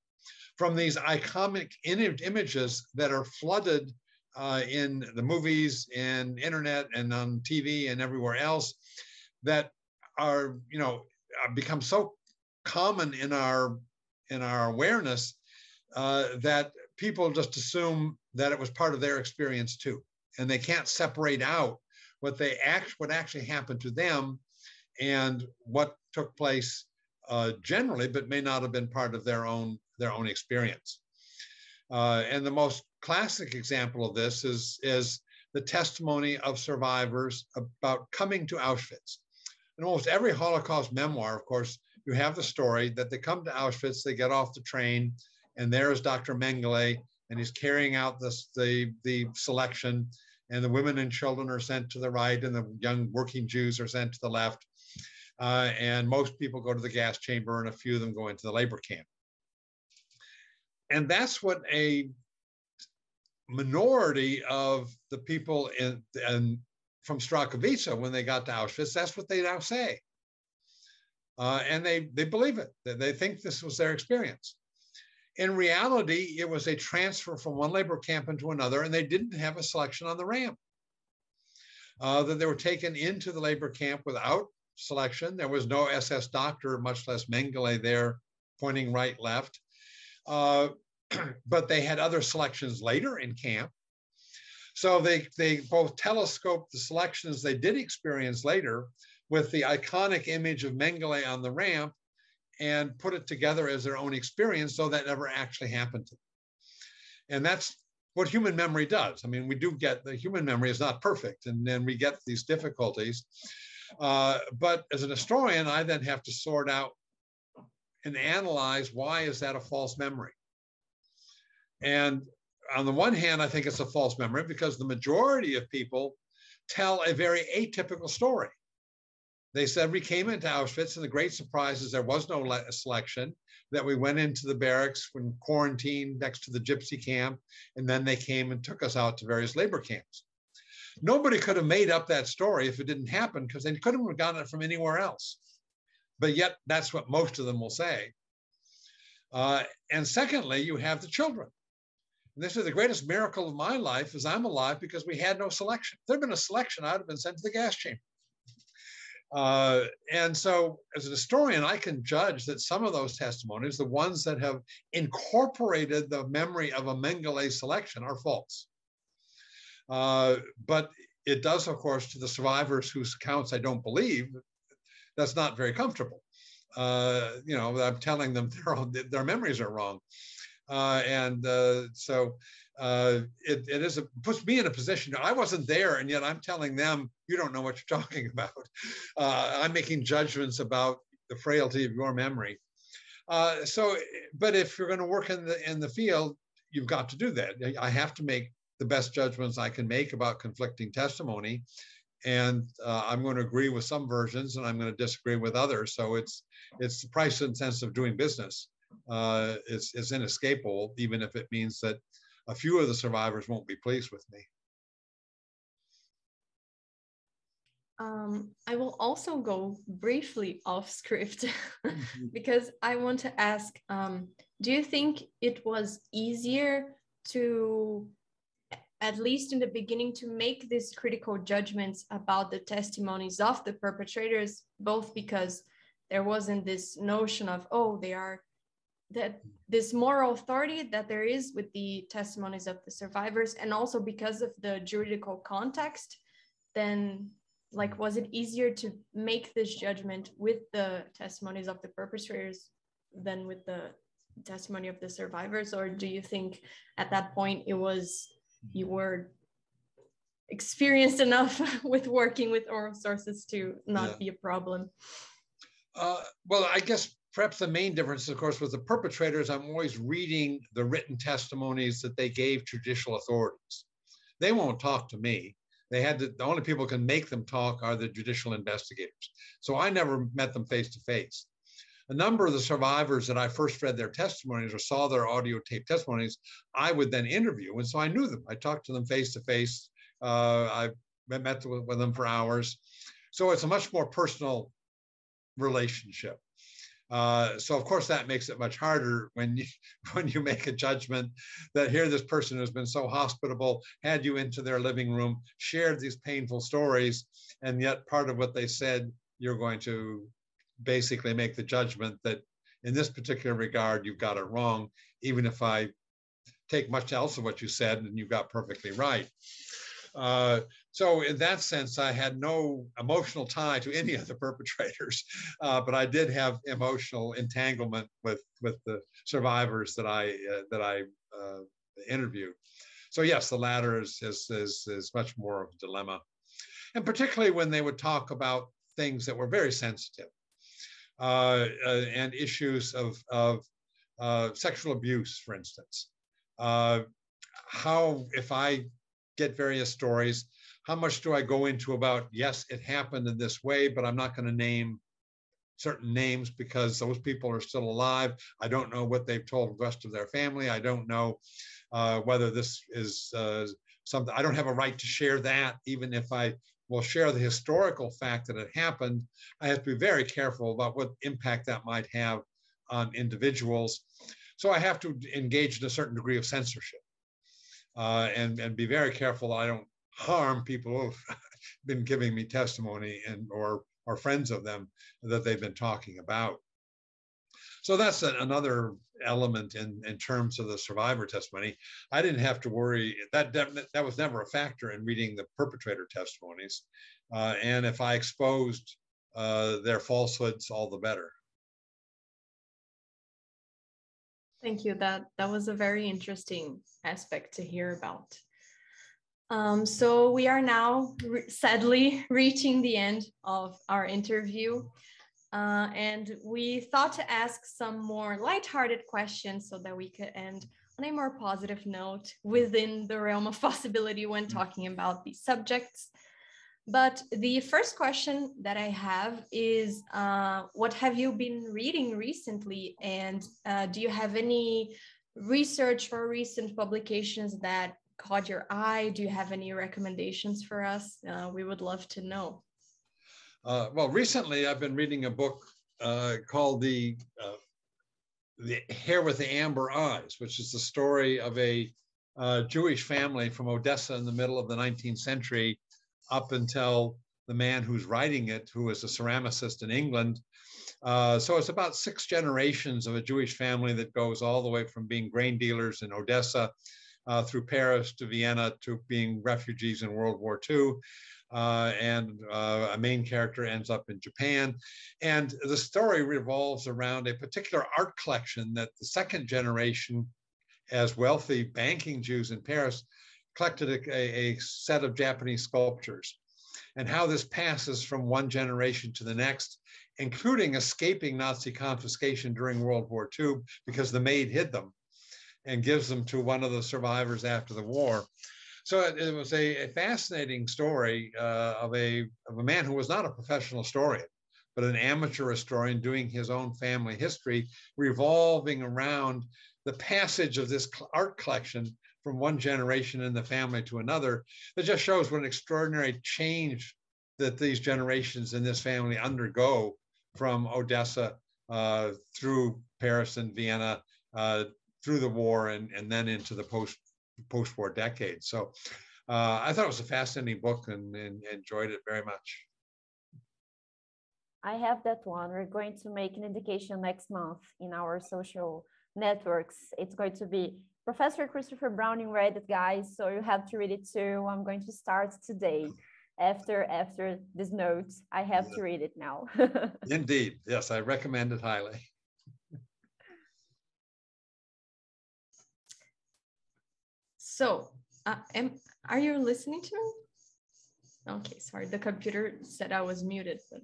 from these iconic images that are flooded uh, in the movies and internet and on TV and everywhere else, that are, you know, become so common in our in our awareness uh, that people just assume that it was part of their experience too, and they can't separate out what they act what actually happened to them and what took place uh, generally, but may not have been part of their own their own experience. Uh, and the most classic example of this is is the testimony of survivors about coming to Auschwitz in almost every Holocaust memoir, of course, you have the story that they come to Auschwitz, they get off the train, and there is Dr. Mengele, and he's carrying out this, the, the selection, and the women and children are sent to the right, and the young working Jews are sent to the left. Uh, and most people go to the gas chamber, and a few of them go into the labor camp. And that's what a minority of the people in, in from Starachowice when they got to Auschwitz, that's what they now say. Uh, and they, they believe it. They think this was their experience. In reality, it was a transfer from one labor camp into another, and they didn't have a selection on the ramp. Uh, that they were taken into the labor camp without selection. There was no SS doctor, much less Mengele there pointing right, left. Uh, but they had other selections later in camp. So they, they both telescoped the selections they did experience later with the iconic image of Mengele on the ramp and put it together as their own experience, though that never actually happened to them. And that's what human memory does. I mean, we do get the human memory is not perfect, and then we get these difficulties. Uh, but as an historian, I then have to sort out and analyze why is that a false memory? And on the one hand, I think it's a false memory because the majority of people tell a very atypical story. They said we came into Auschwitz, and the great surprise is there was no selection, that we went into the barracks when quarantined next to the gypsy camp, and then they came and took us out to various labor camps. Nobody could have made up that story if it didn't happen because they couldn't have gotten it from anywhere else. But yet, that's what most of them will say. Uh, and secondly, you have the children. And this is the greatest miracle of my life is I'm alive because we had no selection. If there'd been a selection, I'd have been sent to the gas chamber. Uh, and so, as a historian, I can judge that some of those testimonies, the ones that have incorporated the memory of a Mengele selection, are false. Uh, but it does, of course, to the survivors whose accounts I don't believe, that's not very comfortable. Uh, you know, I'm telling them their, their memories are wrong. Uh, and uh, so uh, it, it is a, puts me in a position. I wasn't there, and yet I'm telling them, you don't know what you're talking about. Uh, I'm making judgments about the frailty of your memory. Uh, so, but if you're going to work in the in the field, you've got to do that. I have to make the best judgments I can make about conflicting testimony, and uh, I'm going to agree with some versions, and I'm going to disagree with others. So it's it's the price and sense of doing business uh, is, is inescapable, even if it means that a few of the survivors won't be pleased with me. Um, I will also go briefly off script because I want to ask um, do you think it was easier to, at least in the beginning, to make these critical judgments about the testimonies of the perpetrators, both because there wasn't this notion of, oh, they are that this moral authority that there is with the testimonies of the survivors and also because of the juridical context then like was it easier to make this judgment with the testimonies of the perpetrators than with the testimony of the survivors or do you think at that point it was you were experienced enough with working with oral sources to not yeah. be a problem uh, well i guess perhaps the main difference, of course, with the perpetrators, I'm always reading the written testimonies that they gave to judicial authorities. They won't talk to me. They had to, the only people can make them talk are the judicial investigators. So I never met them face to face. A number of the survivors that I first read their testimonies or saw their audio tape testimonies, I would then interview. And so I knew them. I talked to them face to face. I met with them for hours. So it's a much more personal relationship. Uh, so of course that makes it much harder when you when you make a judgment that here this person has been so hospitable, had you into their living room, shared these painful stories, and yet part of what they said you're going to basically make the judgment that in this particular regard you've got it wrong, even if I take much else of what you said and you got perfectly right. Uh, so in that sense, I had no emotional tie to any of the perpetrators, uh, but I did have emotional entanglement with with the survivors that I uh, that I uh, interviewed. So yes, the latter is, is is is much more of a dilemma, and particularly when they would talk about things that were very sensitive. uh, uh, and issues of, of uh, sexual abuse, for instance. Uh, how, if I get various stories, how much do I go into about, yes, it happened in this way, but I'm not going to name certain names because those people are still alive. I don't know what they've told the rest of their family. I don't know uh, whether this is uh, something, I don't have a right to share that, even if I will share the historical fact that it happened. I have to be very careful about what impact that might have on individuals. So I have to engage in a certain degree of censorship uh, and, and be very careful I don't harm people who've been giving me testimony and or or friends of them that they've been talking about. So that's a, another element in, in terms of the survivor testimony. I didn't have to worry, that, that, that was never a factor in reading the perpetrator testimonies. Uh, and if I exposed uh, their falsehoods, all the better. Thank you. That that was a very interesting aspect to hear about. Um, so we are now re sadly reaching the end of our interview. Uh, and we thought to ask some more lighthearted questions so that we could end on a more positive note within the realm of possibility when talking about these subjects. But the first question that I have is uh, what have you been reading recently? And uh, do you have any research or recent publications that caught your eye? Do you have any recommendations for us? Uh, we would love to know. Uh, well, recently I've been reading a book uh, called the uh, the Hare with the Amber Eyes, which is the story of a uh, Jewish family from Odessa in the middle of the 19th century, up until the man who's writing it, who was a ceramicist in England. Uh, so it's about six generations of a Jewish family that goes all the way from being grain dealers in Odessa uh, through Paris to Vienna to being refugees in World War II uh, and uh, a main character ends up in Japan. And the story revolves around a particular art collection that the second generation, as wealthy banking Jews in Paris, collected a, a set of Japanese sculptures and how this passes from one generation to the next, including escaping Nazi confiscation during World War II because the maid hid them and gives them to one of the survivors after the war. So it, it was a, a, fascinating story uh, of a of a man who was not a professional historian, but an amateur historian doing his own family history, revolving around the passage of this art collection from one generation in the family to another. It just shows what an extraordinary change that these generations in this family undergo from Odessa uh, through Paris and Vienna, uh, through the war, and, and then into the post post-war decade. So uh, I thought it was a fascinating book and, and enjoyed it very much. I have that one. We're going to make an indication next month in our social networks. It's going to be Professor Christopher Browning read it, guys. So you have to read it too. I'm going to start today. After after this note, I have to read it now. Indeed, yes, I recommend it highly. So, uh, am, are you listening to me? Okay, sorry, the computer said I was muted. But...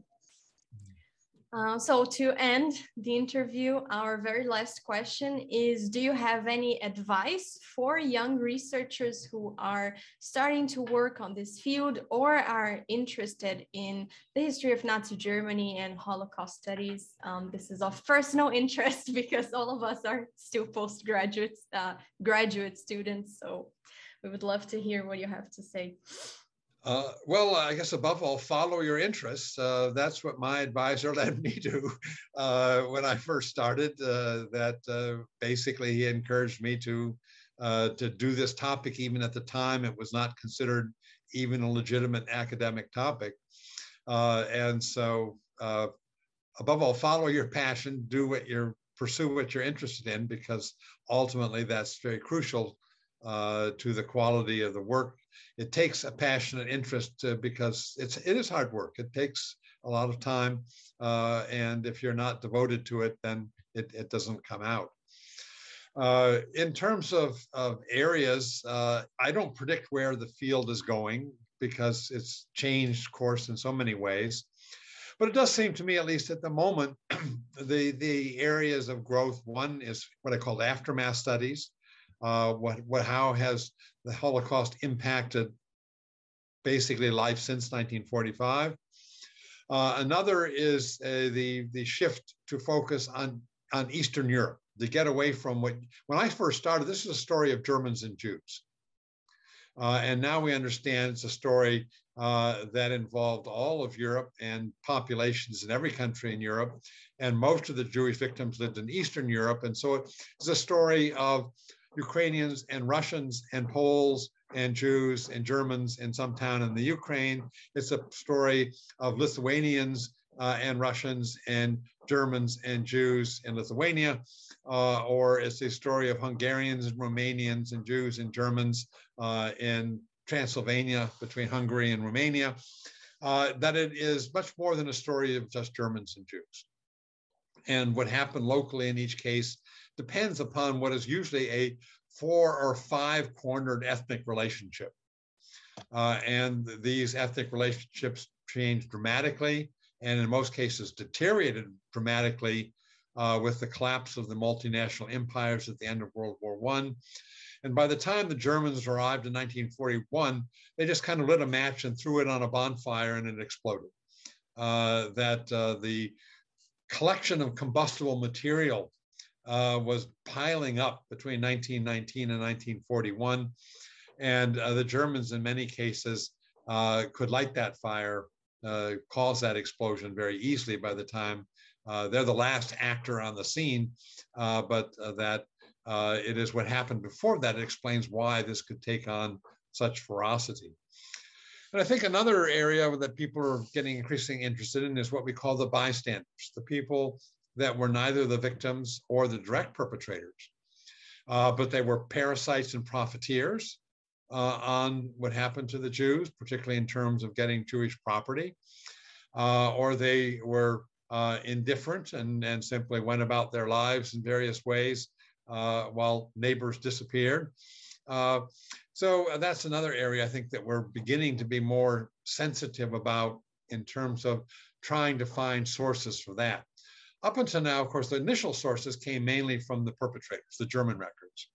Uh, so to end the interview, our very last question is, do you have any advice for young researchers who are starting to work on this field or are interested in the history of Nazi Germany and Holocaust studies? Um, this is of personal interest because all of us are still postgraduate uh, graduate students. So we would love to hear what you have to say. Uh, well, I guess above all, follow your interests. Uh, that's what my advisor led me to uh, when I first started. Uh, that uh, basically he encouraged me to uh, to do this topic, even at the time it was not considered even a legitimate academic topic. and so, above all, follow your passion. Do what you're pursue what you're interested in, because ultimately that's very crucial to the quality of the work it takes a passionate interest uh, because it's it is hard work. It takes a lot of time, uh, and if you're not devoted to it, then it, it doesn't come out. Uh, in terms of, of areas, uh, I don't predict where the field is going because it's changed course in so many ways. But it does seem to me, at least at the moment, the, the areas of growth, one is what I call aftermath studies. Uh, what, what, how has the Holocaust impacted basically life since 1945? Uh, another is uh, the, the shift to focus on, on Eastern Europe, to get away from what, when I first started, this is a story of Germans and Jews. Uh, and now we understand it's a story uh, that involved all of Europe and populations in every country in Europe. And most of the Jewish victims lived in Eastern Europe. And so it's a story of Ukrainians and Russians and Poles and Jews and Germans in some town in the Ukraine. It's a story of Lithuanians uh, and Russians and Germans and Jews in Lithuania, uh, or it's a story of Hungarians and Romanians and Jews and Germans uh, in Transylvania between Hungary and Romania, uh, that it is much more than a story of just Germans and Jews. And what happened locally in each case depends upon what is usually a four or five cornered ethnic relationship. Uh, and these ethnic relationships changed dramatically and in most cases deteriorated dramatically uh, with the collapse of the multinational empires at the end of World War I. And by the time the Germans arrived in 1941, they just kind of lit a match and threw it on a bonfire and it exploded. Uh, that uh, the collection of combustible material uh, was piling up between 1919 and 1941. And uh, the Germans, in many cases, uh, could light that fire, uh, cause that explosion very easily by the time they're the last actor on the scene, but that it is what happened before that. Explains why this could take on such ferocity. And I think another area that people are getting increasingly interested in is what we call the bystanders, the people that were neither the victims or the direct perpetrators, uh, but they were parasites and profiteers uh, on what happened to the Jews, particularly in terms of getting Jewish property, uh, or they were uh, indifferent and, and simply went about their lives in various ways uh, while neighbors disappeared. Uh, so that's another area I think that we're beginning to be more sensitive about in terms of trying to find sources for that. Up until now, of course, the initial sources came mainly from the perpetrators, the German records.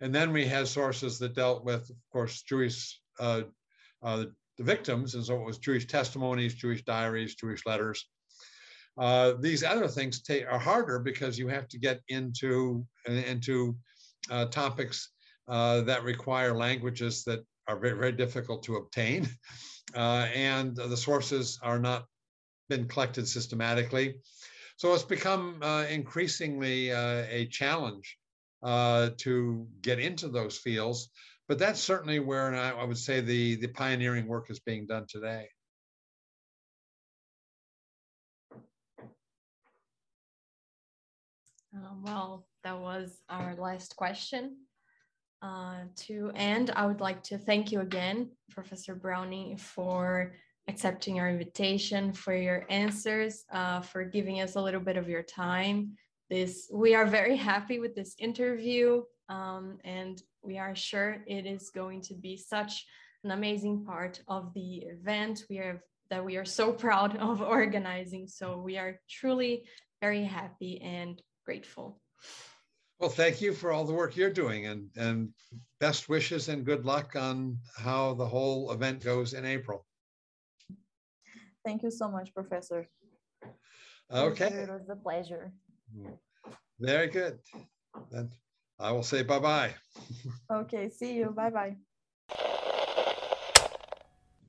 And then we had sources that dealt with, of course, Jewish, uh, uh, the victims. And so it was Jewish testimonies, Jewish diaries, Jewish letters. Uh, these other things are harder because you have to get into, into uh, topics uh, that require languages that are very, very difficult to obtain. Uh, and the sources are not been collected systematically. So it's become uh, increasingly uh, a challenge uh, to get into those fields. But that's certainly where I, I would say the, the pioneering work is being done today. Uh, well, that was our last question. Uh, to end, I would like to thank you again, Professor Browning, for accepting our invitation, for your answers, uh, for giving us a little bit of your time. This we are very happy with this interview, um, and we are sure it is going to be such an amazing part of the event. We are that we are so proud of organizing. So we are truly very happy and grateful. Well, thank you for all the work you're doing and, and best wishes and good luck on how the whole event goes in April. Thank you so much, Professor. Okay. It was a pleasure. Very good. Then I will say bye-bye. Okay, see you. Bye-bye.